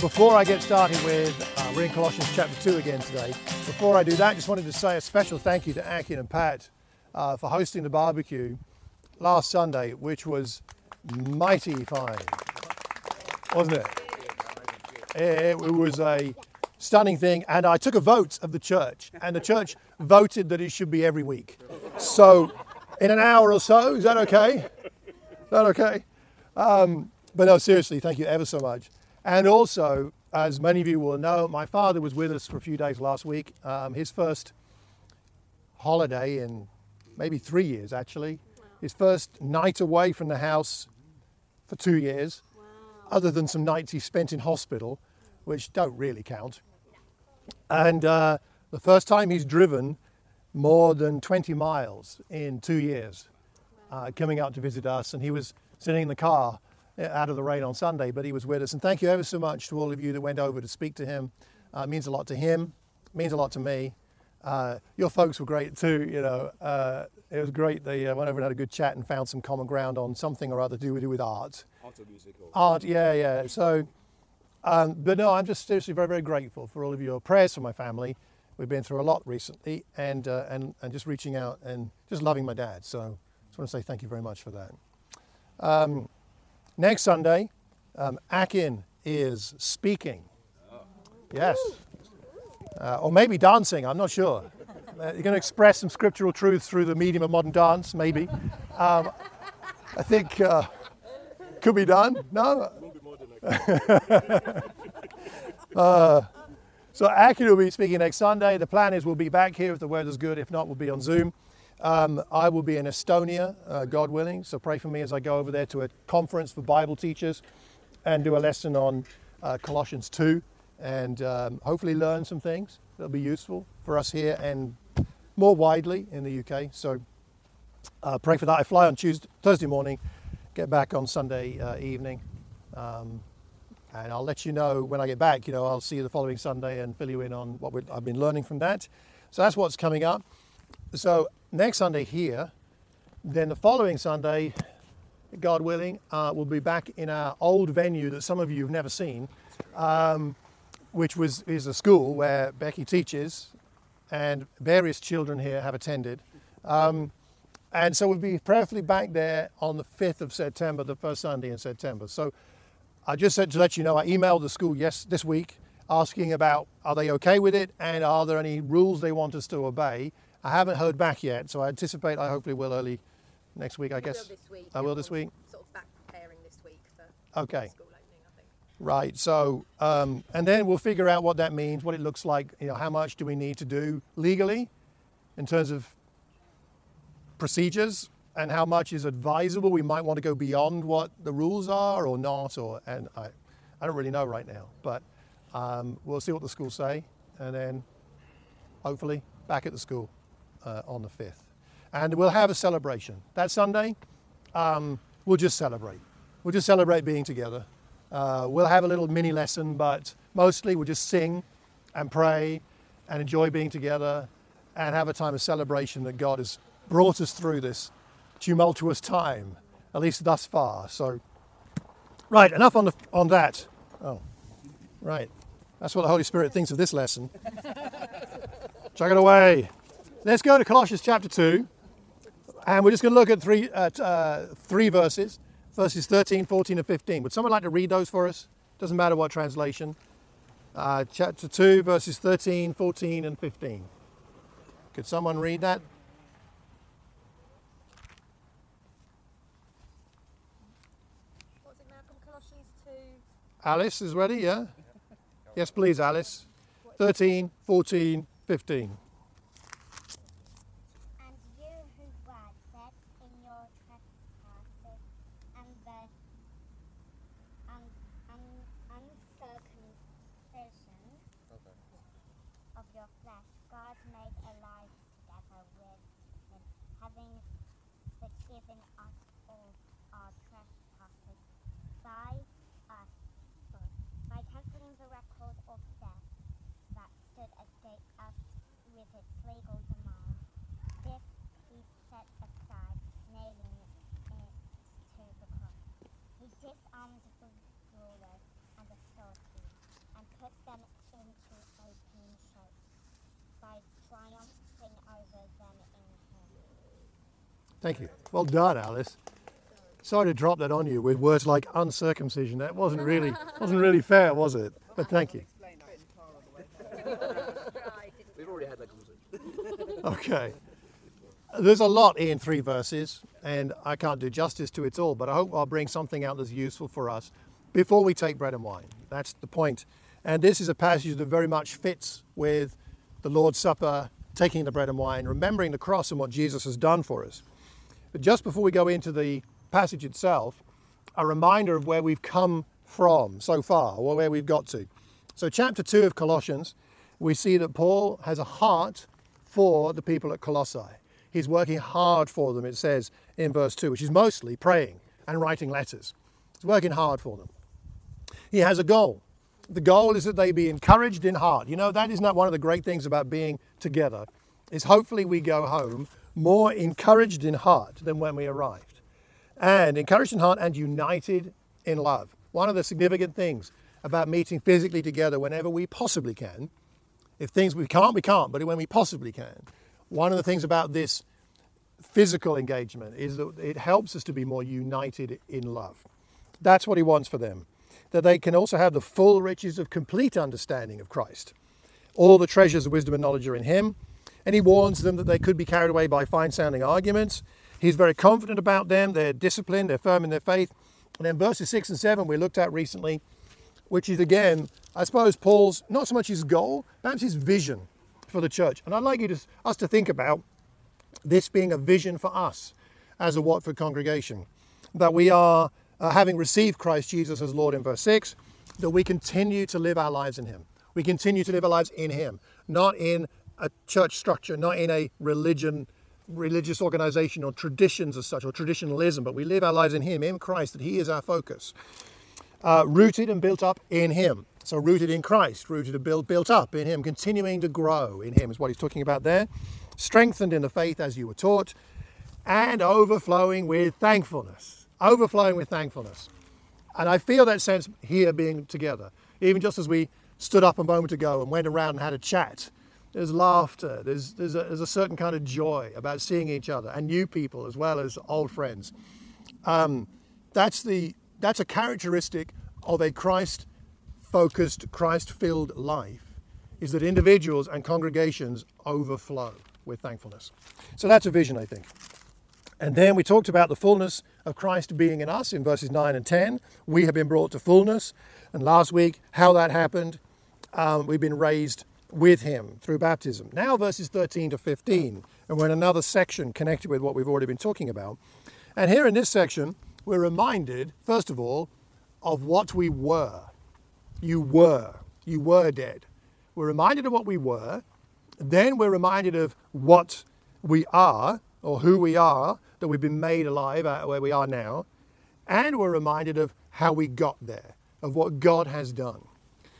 before I get started with, uh, we're in Colossians chapter 2 again today. Before I do that, just wanted to say a special thank you to Akin and Pat uh, for hosting the barbecue last Sunday, which was mighty fine, wasn't it? It, was a stunning thing, and I took a vote of the church, and the church voted that it should be every week. So, in an hour or so, is that okay? Is that okay? Um, but no, seriously, thank you ever so much. And also, as many of you will know, my father was with us for a few days last week. Um, his first holiday in maybe three years, actually. His first night away from the house for two years, other than some nights he spent in hospital, which don't really count. And uh, the first time he's driven more than 20 miles in two years, uh, coming out to visit us. And he was sitting in the car out of the rain on Sunday, but he was with us. And thank you ever so much to all of you that went over to speak to him. Uh, it means a lot to him, it means a lot to me. Uh, your folks were great too, you know. Uh, it was great. They uh, went over and had a good chat and found some common ground on something or other to do with, art. Art or music or Art, yeah, yeah. So, um, but no, I'm just seriously very, very grateful for all of your prayers for my family. We've been through a lot recently, and uh, and and just reaching out and just loving my dad. So, I just want to say thank you very much for that. Um, next Sunday, um, Akin is speaking. Yes, uh, or maybe dancing. I'm not sure. Uh, you're going to express some scriptural truths through the medium of modern dance, maybe. Um, I think uh, could be done. No, Uh, so Akin will be speaking next Sunday. The plan is we'll be back here if the weather's good. If not, we'll be on Zoom. Um, I will be in Estonia, uh, God willing. So pray for me as I go over there to a conference for Bible teachers and do a lesson on uh, Colossians 2 and um, hopefully learn some things that'll be useful for us here and more widely in the UK. So uh, pray for that. I fly on Tuesday, Thursday morning, get back on Sunday uh, evening. Um, and I'll let you know when I get back. You know, I'll see you the following Sunday and fill you in on what I've been learning from that. So that's what's coming up. So next Sunday here, then the following Sunday, God willing, uh, we'll be back in our old venue that some of you have never seen, um, which was is a school where Becky teaches, and various children here have attended. Um, and so we'll be prayerfully back there on the 5th of September, the first Sunday in September. So I just said to let you know, I emailed the school yes this week asking about are they okay with it and are there any rules they want us to obey. I haven't heard back yet, so I anticipate I hopefully will early next week. I I guess. will this week. I will this week. Sort of back preparing this week for Okay. school opening, I think. Right. So, um, and then we'll figure out what that means, what it looks like. You know, how much do we need to do legally, in terms of procedures, and how much is advisable. We might want to go beyond what the rules are or not, or and I, I don't really know right now. But um, we'll see what the schools say, and then hopefully back at the school uh, on the fifth, and we'll have a celebration that Sunday. Um, we'll just celebrate. We'll just celebrate being together. Uh, we'll have a little mini lesson, but mostly we'll just sing and pray and enjoy being together and have a time of celebration that God has brought us through this tumultuous time, at least thus far. So, right, enough on, the, on that. Oh, right. That's what the Holy Spirit thinks of this lesson. Chuck it away. Let's go to Colossians chapter 2. And we're just going to look at three, uh, uh, three verses, verses 13, 14, and 15. Would someone like to read those for us? Doesn't matter what translation. Uh, chapter 2, verses 13, 14, and 15. Could someone read that? What's it, Malcolm? Colossians 2. Alice is ready, yeah? Yes, please, Alice. 13, 14, 15. And you who were dead in your trespasses and the un, un, uncircumcision of your flesh, God made alive together with him, having forgiven us all our trespasses by us, by cancelling the record of death that stood against us with its legal demands. This he set aside, nailing it to the cross. He disarmed the rulers and authorities triumphing over them in him. Thank you. Well done, Alice. Sorry to drop that on you with words like uncircumcision. That wasn't really wasn't really fair, was it? But thank you. We've already had that conversation. Okay. There's a lot in three verses, and I can't do justice to it all, but I hope I'll bring something out that's useful for us before we take bread and wine. That's the point. And this is a passage that very much fits with the Lord's Supper, taking the bread and wine, remembering the cross and what Jesus has done for us. But just before we go into the passage itself, a reminder of where we've come from so far, or where we've got to. So, chapter 2 of Colossians, we see that Paul has a heart for the people at Colossae. He's working hard for them, it says in verse 2, which is mostly praying and writing letters. He's working hard for them. He has a goal. The goal is that they be encouraged in heart. You know, that is not one of the great things about being together, is hopefully we go home more encouraged in heart than when we arrived. And encouraged in heart and united in love. One of the significant things about meeting physically together whenever we possibly can, if things we can't, we can't, but when we possibly can, one of the things about this physical engagement is that it helps us to be more united in love. That's what he wants for them. That they can also have the full riches of complete understanding of Christ. All the treasures of wisdom and knowledge are in him. And he warns them that they could be carried away by fine sounding arguments. He's very confident about them. They're disciplined, they're firm in their faith. And then verses 6 and 7 we looked at recently, which is again, I suppose, Paul's not so much his goal, perhaps his vision for the church. And I'd like you to, us to think about this being a vision for us as a Watford congregation. That we are, uh, having received Christ Jesus as Lord in verse 6, that we continue to live our lives in Him. We continue to live our lives in Him, not in a church structure, not in a religion, religious organization or traditions as such, or traditionalism, but we live our lives in Him, in Christ, that He is our focus. Uh, rooted and built up in Him. So rooted in Christ, rooted and built, built up in Him, continuing to grow in Him is what He's talking about there. Strengthened in the faith as you were taught, and overflowing with thankfulness. Overflowing with thankfulness. And I feel that sense here being together. Even just as we stood up a moment ago and went around and had a chat, there's laughter, there's, there's, a, there's a certain kind of joy about seeing each other and new people as well as old friends. Um, that's, the, that's a characteristic of a Christ focused, Christ filled life, is that individuals and congregations overflow with thankfulness. So that's a vision, I think. And then we talked about the fullness of Christ being in us in verses 9 and 10. We have been brought to fullness. And last week, how that happened, um, we've been raised with him through baptism. Now, verses 13 to 15, and we're in another section connected with what we've already been talking about. And here in this section, we're reminded, first of all, of what we were. You were. You were dead. We're reminded of what we were. Then we're reminded of what we are, or who we are, that we've been made alive at where we are now. And we're reminded of how we got there, of what God has done.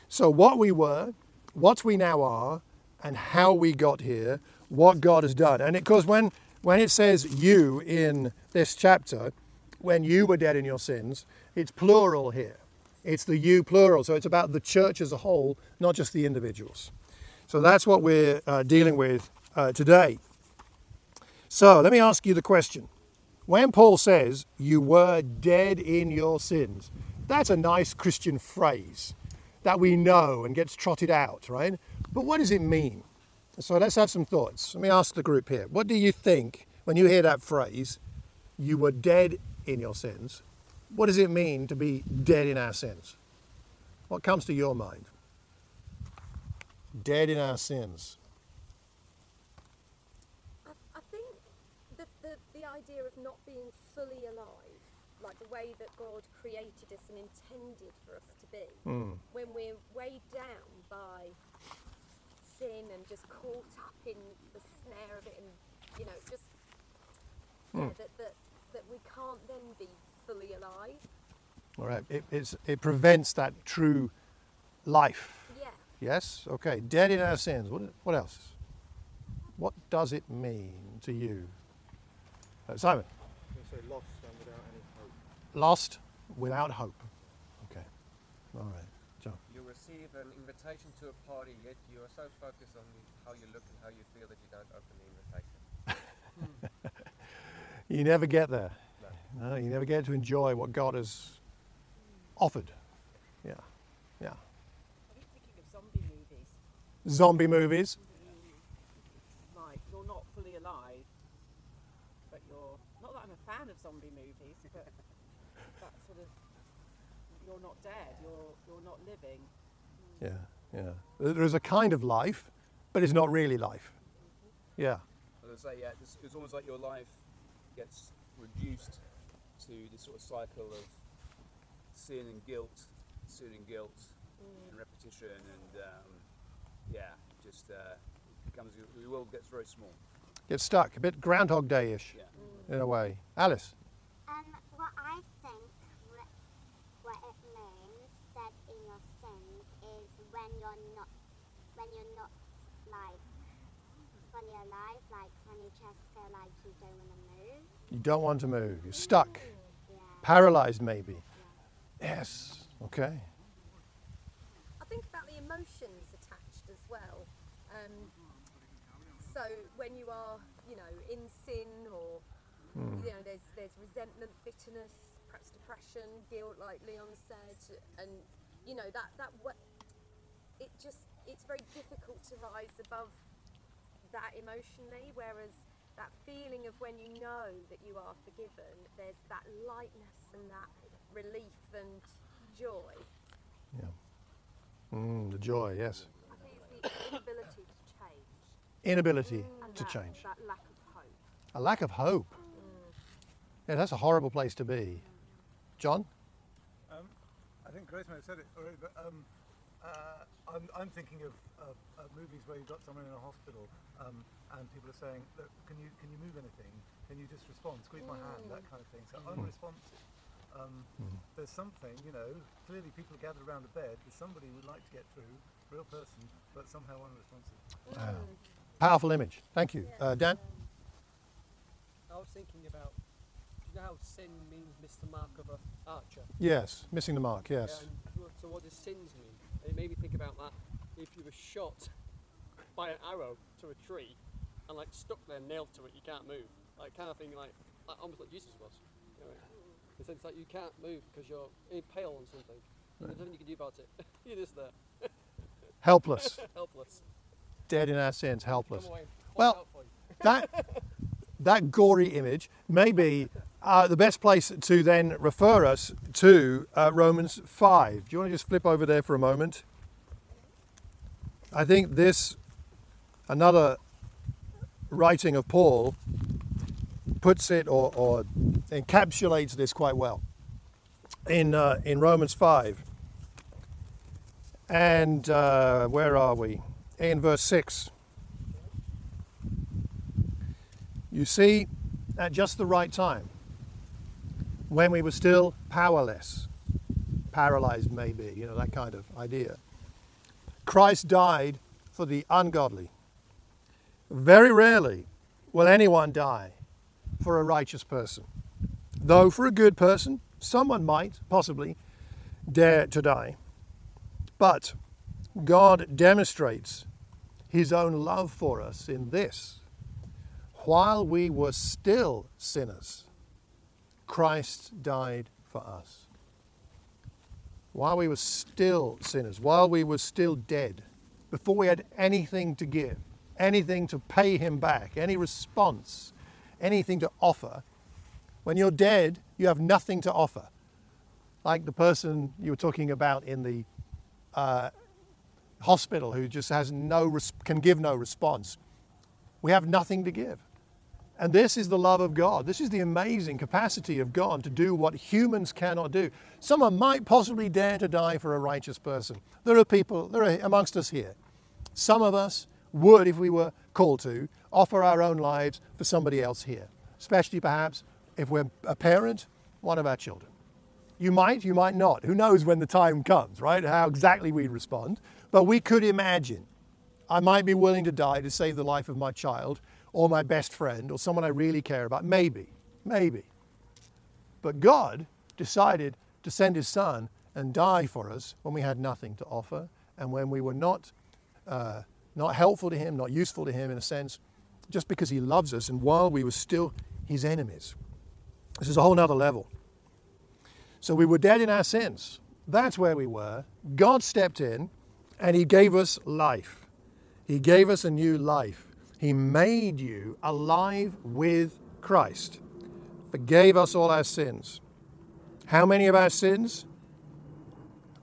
So, what we were, what we now are, and how we got here, what God has done. And because when, when it says you in this chapter, when you were dead in your sins, it's plural here. It's the you plural. So it's about the church as a whole, not just the individuals. So that's what we're uh, dealing with uh, today. So let me ask you the question. When Paul says you were dead in your sins, that's a nice Christian phrase that we know and gets trotted out, right? But what does it mean? So let's have some thoughts. Let me ask the group here. What do you think when you hear that phrase, you were dead in your sins? What does it mean to be dead in our sins? What comes to your mind? Dead in our sins. I, think the, the, the idea of not being fully alive, like the way that God created us and intended for us be, Mm. when we're weighed down by sin and just caught up in the snare of it, and you know, it's just yeah, Mm. that, that that we can't then be fully alive. All right. It, it's, it prevents that true life. Yeah. Yes? Okay. Dead in our sins. What, what else? What does it mean to you? Uh, Simon, I say lost and without any hope. lost without hope. Okay. All right. John. You're receive an invitation to a party, yet you are so focused on how you look and how you feel that you don't open the invitation. You never get there. No, you never get to enjoy what God has offered. Yeah, yeah. I keep thinking of zombie movies. Zombie movies. Like you're not fully alive, but you're not that I'm a fan of zombie movies, but that sort of you're not dead, you're you're not living. Yeah, yeah. There is a kind of life, but it's not really life. Yeah, As I say, yeah, it's, it's almost like your life gets reduced to this sort of cycle of sin and guilt, sin and guilt, and repetition, and um, yeah, just uh, becomes the world gets very small. get stuck. A bit Groundhog Day ish Yeah. in a way. Alice. Um, what I think what, what it means in your sins is when you're not when you're not like fully alive, like when you just feel like you don't want to move. You don't want to move. You're stuck. Yeah. Paralyzed, maybe. Yes. Okay. I think about the emotions attached as well. Um, so when you are, you know, in sin or you know, there's there's resentment, bitterness, perhaps depression, guilt, like Leon said, and you know that that what it just it's very difficult to rise above that emotionally. Whereas that feeling of when you know that you are forgiven, there's that lightness and that relief and joy. Yeah. Mm, the joy, yes. I think it's the inability to change Inability and to that, change. that lack of hope. A lack of hope. Yeah, that's a horrible place to be. John? I think Grace may have said it already, but um, uh, I'm, I'm thinking of, of, of movies where you've got someone in a hospital um, and people are saying, Look, can you can you move anything? Can you just respond? Squeeze my hand, that kind of thing. So unresponsive. Um, There's something, you know, clearly people are gathered around a bed. There's somebody who'd like to get through, real person, but somehow unresponsive. Wow. Powerful image. Thank you. Uh, Dan? I was thinking about, do you know how sin means miss the mark of a archer? Yes. Missing the mark, yes. And so what does sins mean? It made me think about that. If you were shot by an arrow to a tree and like stuck there, nailed to it, you can't move. Like kind of thing, like, like almost like Jesus was. You know, in the sense that you can't move because you're impaled on something. There's nothing you can do about it. you're just there, Helpless. helpless. Dead in our sins, helpless. Well- Watch out for you. that that gory image may be uh, the best place to then refer us to uh, Romans 5. Do you want to just flip over there for a moment? I think this, another writing of Paul, puts it or, or encapsulates this quite well in, uh, in Romans 5. And uh, where are we? In verse 6. You see, at just the right time, when we were still powerless, paralyzed maybe, you know, that kind of idea, Christ died for the ungodly. Very rarely will anyone die for a righteous person. Though for a good person, someone might possibly dare to die. But God demonstrates his own love for us in this while we were still sinners, Christ died for us. While we were still sinners, while we were still dead, before we had anything to give, anything to pay him back, any response, anything to offer, when you're dead, you have nothing to offer. Like the person you were talking about in the uh, hospital who just has no can give no response. We have nothing to give. And this is the love of God. This is the amazing capacity of God to do what humans cannot do. Someone might possibly dare to die for a righteous person. There are people, there are amongst us here. Some of us would, if we were called to, offer our own lives for somebody else here, especially perhaps if we're a parent, one of our children. You might, you might not. Who knows when the time comes, right? How exactly we'd respond. But we could imagine I might be willing to die to save the life of my child or my best friend or someone I really care about. Maybe, maybe. But God decided to send his son and die for us when we had nothing to offer and when we were not, uh, not helpful to Him, not useful to Him in a sense, just because He loves us and while we were still His enemies. This is a whole nother level. So we were dead in our sins. That's where we were. God stepped in and He gave us life. He gave us a new life. He made you alive with Christ, forgave us all our sins. How many of our sins?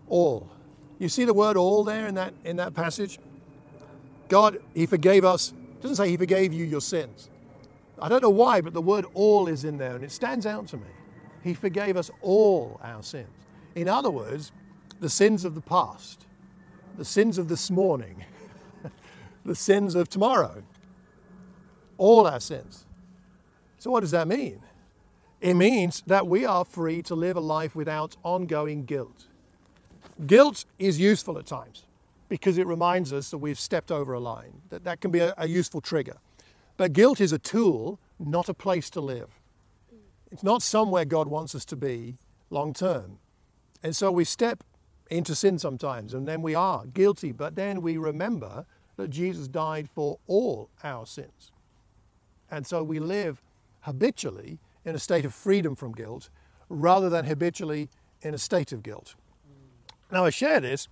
All. You see the word all there in that, in that passage? God, He forgave us. It doesn't say He forgave you your sins. I don't know why, but the word all is in there and it stands out to me. He forgave us all our sins. In other words, the sins of the past, the sins of this morning, the sins of tomorrow, all our sins. So, what does that mean? It means that we are free to live a life without ongoing guilt. Guilt is useful at times because it reminds us that we've stepped over a line, that that can be a, a useful trigger. But guilt is a tool, not a place to live. It's not somewhere God wants us to be long term. And so we step into sin sometimes, and then we are guilty, but then we remember that Jesus died for all our sins. And so we live habitually in a state of freedom from guilt rather than habitually in a state of guilt. Now, I share this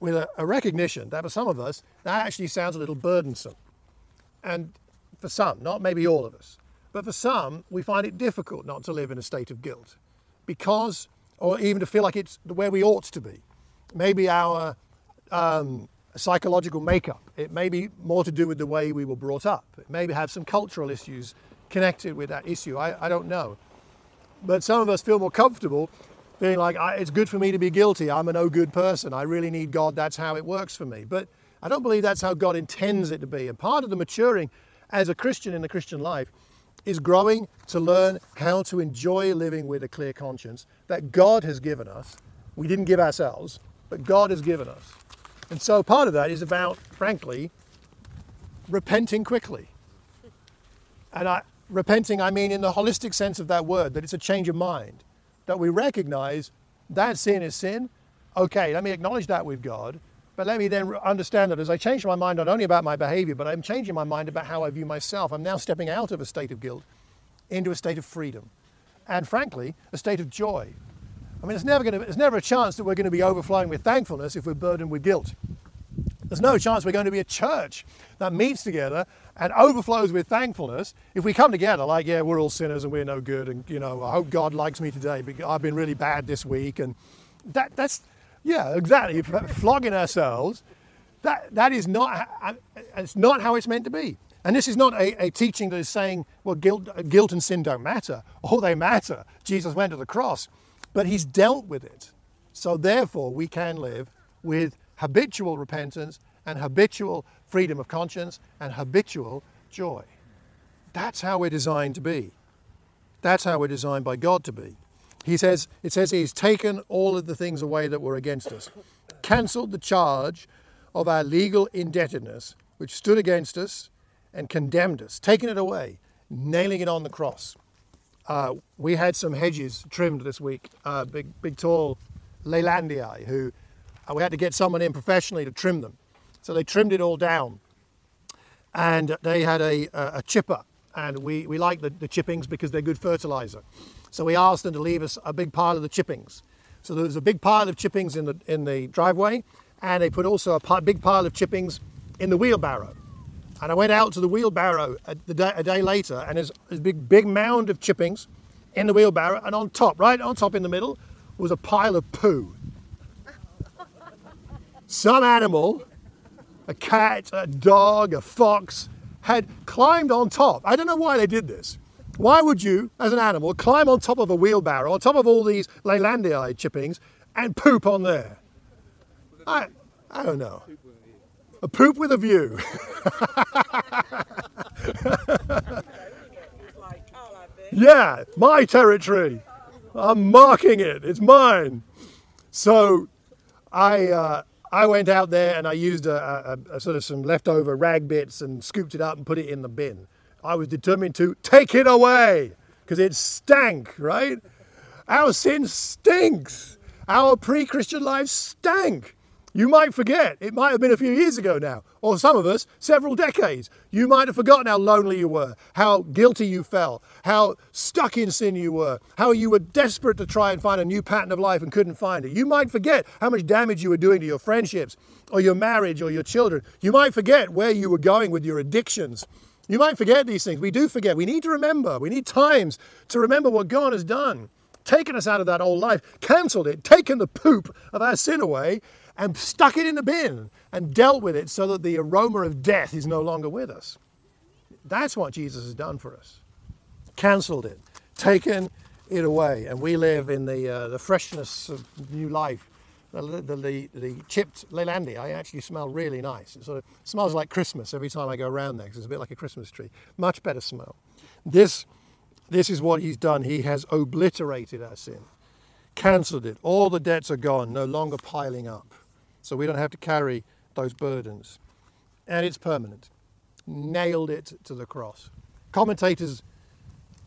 with a, a recognition that for some of us, that actually sounds a little burdensome. And for some, not maybe all of us, but for some, we find it difficult not to live in a state of guilt because, or even to feel like it's where we ought to be. Maybe our um, psychological makeup, it may be more to do with the way we were brought up, it may have some cultural issues connected with that issue. I, I don't know. But some of us feel more comfortable feeling like it's good for me to be guilty. I'm a no good person. I really need God. That's how it works for me. But I don't believe that's how God intends it to be. And part of the maturing as a Christian in the Christian life is growing to learn how to enjoy living with a clear conscience that God has given us. We didn't give ourselves, but God has given us. And so part of that is about, frankly, repenting quickly. And I, repenting, I mean in the holistic sense of that word, that it's a change of mind, that we recognize that sin is sin. Okay, let me acknowledge that with God, but let me then understand that as I change my mind not only about my behavior, but I'm changing my mind about how I view myself. I'm now stepping out of a state of guilt into a state of freedom. And frankly, a state of joy. I mean, it's never, going to, there's never a chance that we're going to be overflowing with thankfulness if we're burdened with guilt. There's no chance we're going to be a church that meets together and overflows with thankfulness if we come together like, yeah, we're all sinners and we're no good, and you know, I hope God likes me today because I've been really bad this week, and that that's yeah, exactly. Flogging ourselves, that, that is not, uh, it's not how it's meant to be. And this is not a, a teaching that is saying, well, guilt, guilt and sin don't matter. Oh, they matter. Jesus went to the cross, but he's dealt with it. So therefore, we can live with habitual repentance and habitual freedom of conscience and habitual joy. That's how we're designed to be. That's how we're designed by God to be. He says, it says he's taken all of the things away that were against us, cancelled the charge of our legal indebtedness, which stood against us and condemned us, taken it away, nailing it on the cross. Uh, we had some hedges trimmed this week, uh, big, big, tall Leylandii, who uh, we had to get someone in professionally to trim them. So they trimmed it all down. And they had a, a, chipper, and we, we like the, the chippings because they're good fertilizer. So we asked them to leave us a big pile of the chippings. So there was a big pile of chippings in the, in the driveway, and they put also a big pile of chippings in the wheelbarrow. And I went out to the wheelbarrow a, the day, a day later, and there's a big, big mound of chippings in the wheelbarrow, and on top, right on top in the middle, was a pile of poo. Some animal, a cat, a dog, a fox, had climbed on top. I don't know why they did this. Why would you, as an animal, climb on top of a wheelbarrow, on top of all these Leylandii chippings, and poop on there? I, I don't know. A poop with a view. yeah, my territory. I'm marking it. It's mine. So I, uh, I went out there and I used a, a, a, sort of some leftover rag bits and scooped it up and put it in the bin. I was determined to take it away because it stank, right? Our sin stinks. Our pre Christian lives stank. You might forget, it might have been a few years ago now, or some of us, several decades. You might have forgotten how lonely you were, how guilty you felt, how stuck in sin you were, how you were desperate to try and find a new pattern of life and couldn't find it. You might forget how much damage you were doing to your friendships, or your marriage, or your children. You might forget where you were going with your addictions. You might forget these things. We do forget. We need to remember. We need times to remember what God has done. Taken us out of that old life, cancelled it, taken the poop of our sin away, and stuck it in a bin and dealt with it so that the aroma of death is no longer with us. That's what Jesus has done for us. Cancelled it, taken it away, and we live in the, uh, the freshness of new life. The, the, the, the chipped Leylandii, I actually smell really nice. It sort of smells like Christmas every time I go around there because it's a bit like a Christmas tree. Much better smell. This, this is what he's done. He has obliterated our sin, cancelled it. All the debts are gone, no longer piling up so we don't have to carry those burdens. And it's permanent. Nailed it to the cross. Commentators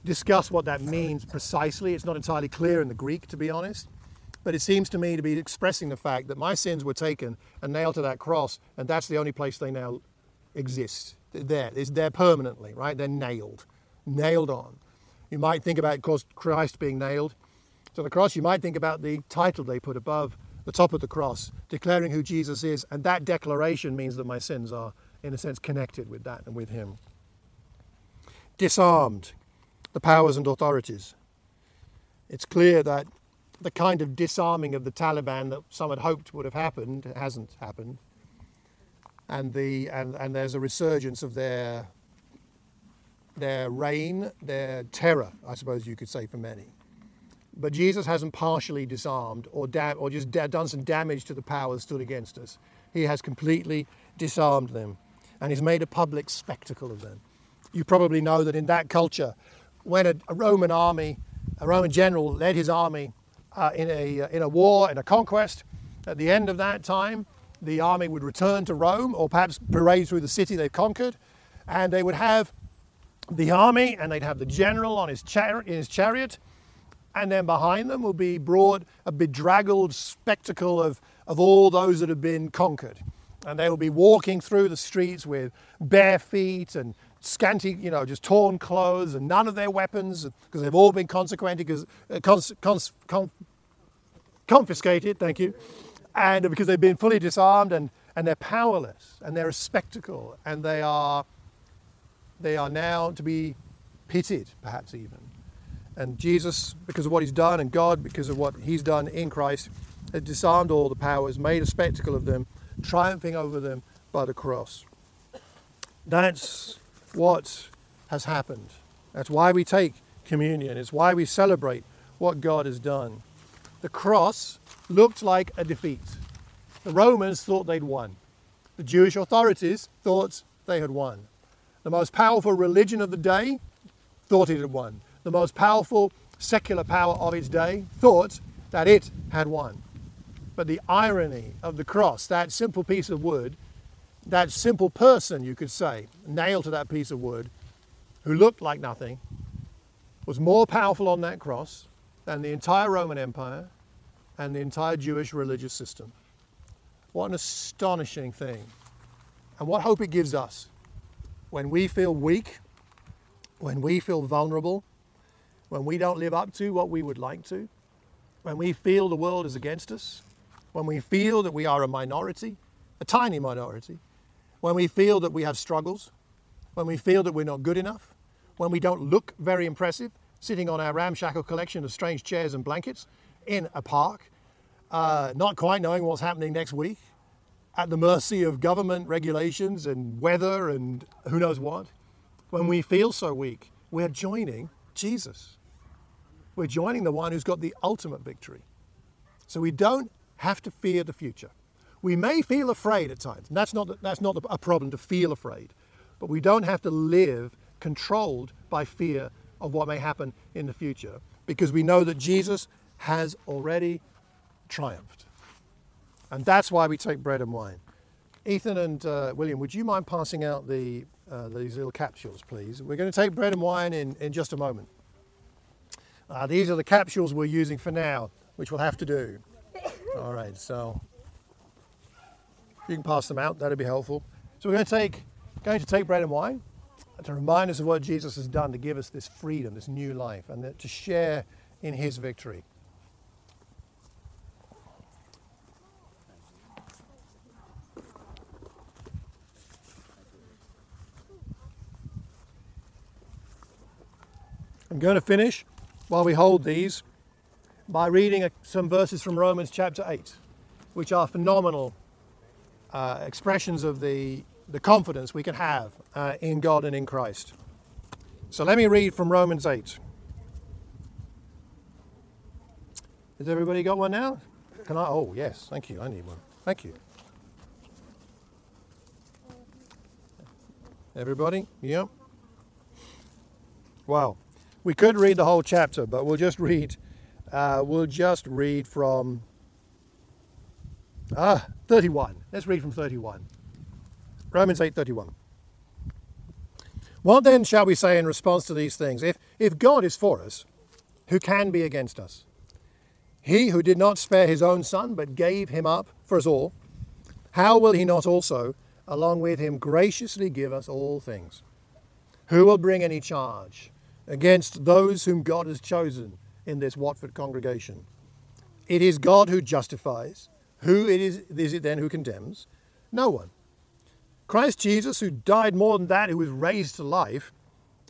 discuss what that means precisely. It's not entirely clear in the Greek, to be honest. But it seems to me to be expressing the fact that my sins were taken and nailed to that cross, and that's the only place they now exist. They're there. It's there permanently, right? They're nailed, nailed on. You might think about, of course, Christ being nailed to the cross. You might think about the title they put above the top of the cross, declaring who Jesus is, and that declaration means that my sins are, in a sense, connected with that and with Him. Disarmed the powers and authorities. It's clear that the kind of disarming of the Taliban that some had hoped would have happened hasn't happened. And, the, and, and there's a resurgence of their, their reign, their terror, I suppose you could say, for many. But Jesus hasn't partially disarmed or, or just da- done some damage to the powers stood against us. He has completely disarmed them and he's made a public spectacle of them. You probably know that in that culture, when a, a Roman army, a Roman general led his army uh, in, a, uh, in a war, in a conquest, at the end of that time, the army would return to Rome or perhaps parade through the city they've conquered, and they would have the army and they'd have the general on his, char- in his chariot and then behind them will be brought a bedraggled spectacle of, of all those that have been conquered. And they will be walking through the streets with bare feet and scanty, you know, just torn clothes and none of their weapons because they've all been consequented, because, uh, cons, cons, con, confiscated, thank you, and because they've been fully disarmed and, and they're powerless and they're a spectacle and they are, they are now to be pitied, perhaps even. And Jesus, because of what he's done, and God, because of what he's done in Christ, has disarmed all the powers, made a spectacle of them, triumphing over them by the cross. That's what has happened. That's why we take communion. It's why we celebrate what God has done. The cross looked like a defeat. The Romans thought they'd won. The Jewish authorities thought they had won. The most powerful religion of the day thought it had won the most powerful secular power of its day, thought that it had won. But the irony of the cross, that simple piece of wood, that simple person, you could say, nailed to that piece of wood, who looked like nothing, was more powerful on that cross than the entire Roman Empire and the entire Jewish religious system. What an astonishing thing. And what hope it gives us when we feel weak, when we feel vulnerable, when we don't live up to what we would like to, when we feel the world is against us, when we feel that we are a minority, a tiny minority, when we feel that we have struggles, when we feel that we're not good enough, when we don't look very impressive, sitting on our ramshackle collection of strange chairs and blankets in a park, uh, not quite knowing what's happening next week, at the mercy of government regulations and weather and who knows what, when we feel so weak, we're joining Jesus. We're joining the one who's got the ultimate victory. So we don't have to fear the future. We may feel afraid at times, and that's not, that's not a problem to feel afraid, but we don't have to live controlled by fear of what may happen in the future because we know that Jesus has already triumphed. And that's why we take bread and wine. Ethan and uh, William, would you mind passing out the, uh, these little capsules, please? We're going to take bread and wine in, in just a moment. Uh, these are the capsules we're using for now, which we'll have to do. All right, so you can pass them out. That'd be helpful. So we're going to take going to take bread and wine to remind us of what Jesus has done to give us this freedom, this new life, and that- to share in His victory. I'm going to finish while we hold these by reading some verses from Romans chapter 8, which are phenomenal uh, expressions of the, the confidence we can have uh, in God and in Christ. So let me read from Romans 8. Has everybody got one now? Can I? Oh, yes. Thank you. I need one. Thank you. Everybody? Yep. Wow. We could read the whole chapter, but we'll just read. Uh, we'll just read from ah 31. Let's read from 31. Romans 8:31. What then shall we say in response to these things? If if God is for us, who can be against us? He who did not spare his own son, but gave him up for us all, how will he not also, along with him, graciously give us all things? Who will bring any charge against those whom God has chosen in this Watford congregation? It is God who justifies. Who it is, is it then who condemns? No one. Christ Jesus, who died more than that, who was raised to life,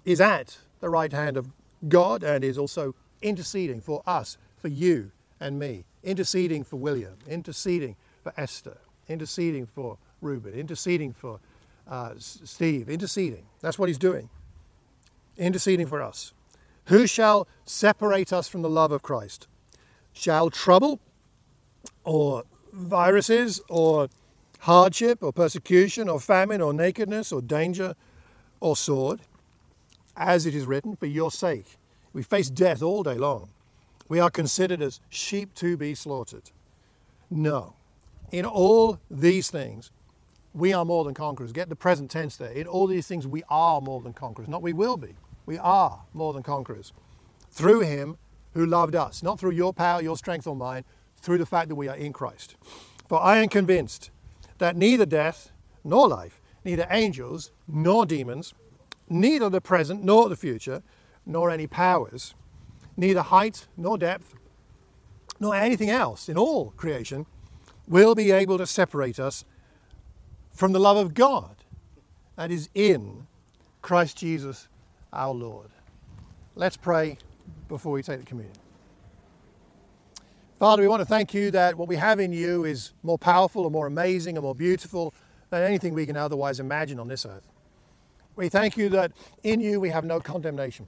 is at the right hand of God and is also interceding for us, for you and me, interceding for William, interceding for Esther, interceding for Reuben, interceding for uh, Steve, interceding. That's what he's doing, interceding for us. Who shall separate us from the love of Christ? Shall trouble or viruses or hardship or persecution or famine or nakedness or danger or sword? As it is written, for your sake, we face death all day long. We are considered as sheep to be slaughtered. No. In all these things, we are more than conquerors. Get the present tense there. In all these things, we are more than conquerors. Not we will be. We are more than conquerors. Through him who loved us. Not through your power, your strength, or mine, through the fact that we are in Christ. For I am convinced that neither death nor life, neither angels nor demons, neither the present nor the future, nor any powers, neither height nor depth, nor anything else in all creation will be able to separate us from the love of God that is in Christ Jesus our Lord. Let's pray before we take the communion. Father, we want to thank you that what we have in you is more powerful and more amazing and more beautiful than anything we can otherwise imagine on this earth. We thank you that in you we have no condemnation.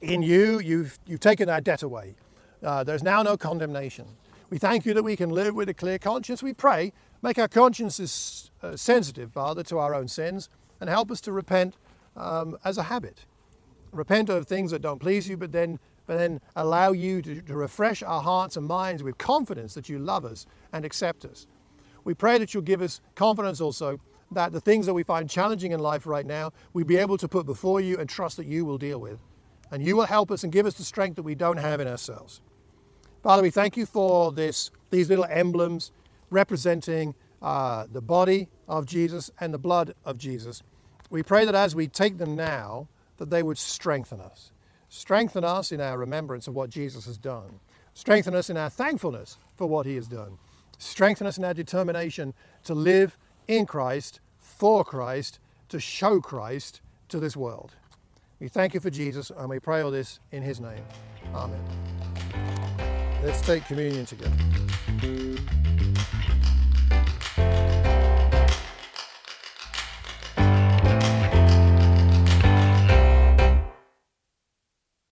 In you, you've, you've taken our debt away. Uh, there's now no condemnation. We thank you that we can live with a clear conscience. We pray, make our consciences uh, sensitive, Father, to our own sins and help us to repent um, as a habit. Repent of things that don't please you, but then, but then allow you to, to refresh our hearts and minds with confidence that you love us and accept us. We pray that you'll give us confidence also that the things that we find challenging in life right now, we'll be able to put before you and trust that you will deal with. And you will help us and give us the strength that we don't have in ourselves. Father, we thank you for this, these little emblems representing uh, the body of Jesus and the blood of Jesus. We pray that as we take them now, that they would strengthen us. Strengthen us in our remembrance of what Jesus has done. Strengthen us in our thankfulness for what he has done. Strengthen us in our determination to live in Christ, for Christ, to show Christ to this world. We thank you for Jesus and we pray all this in his name. Amen. Let's take communion together.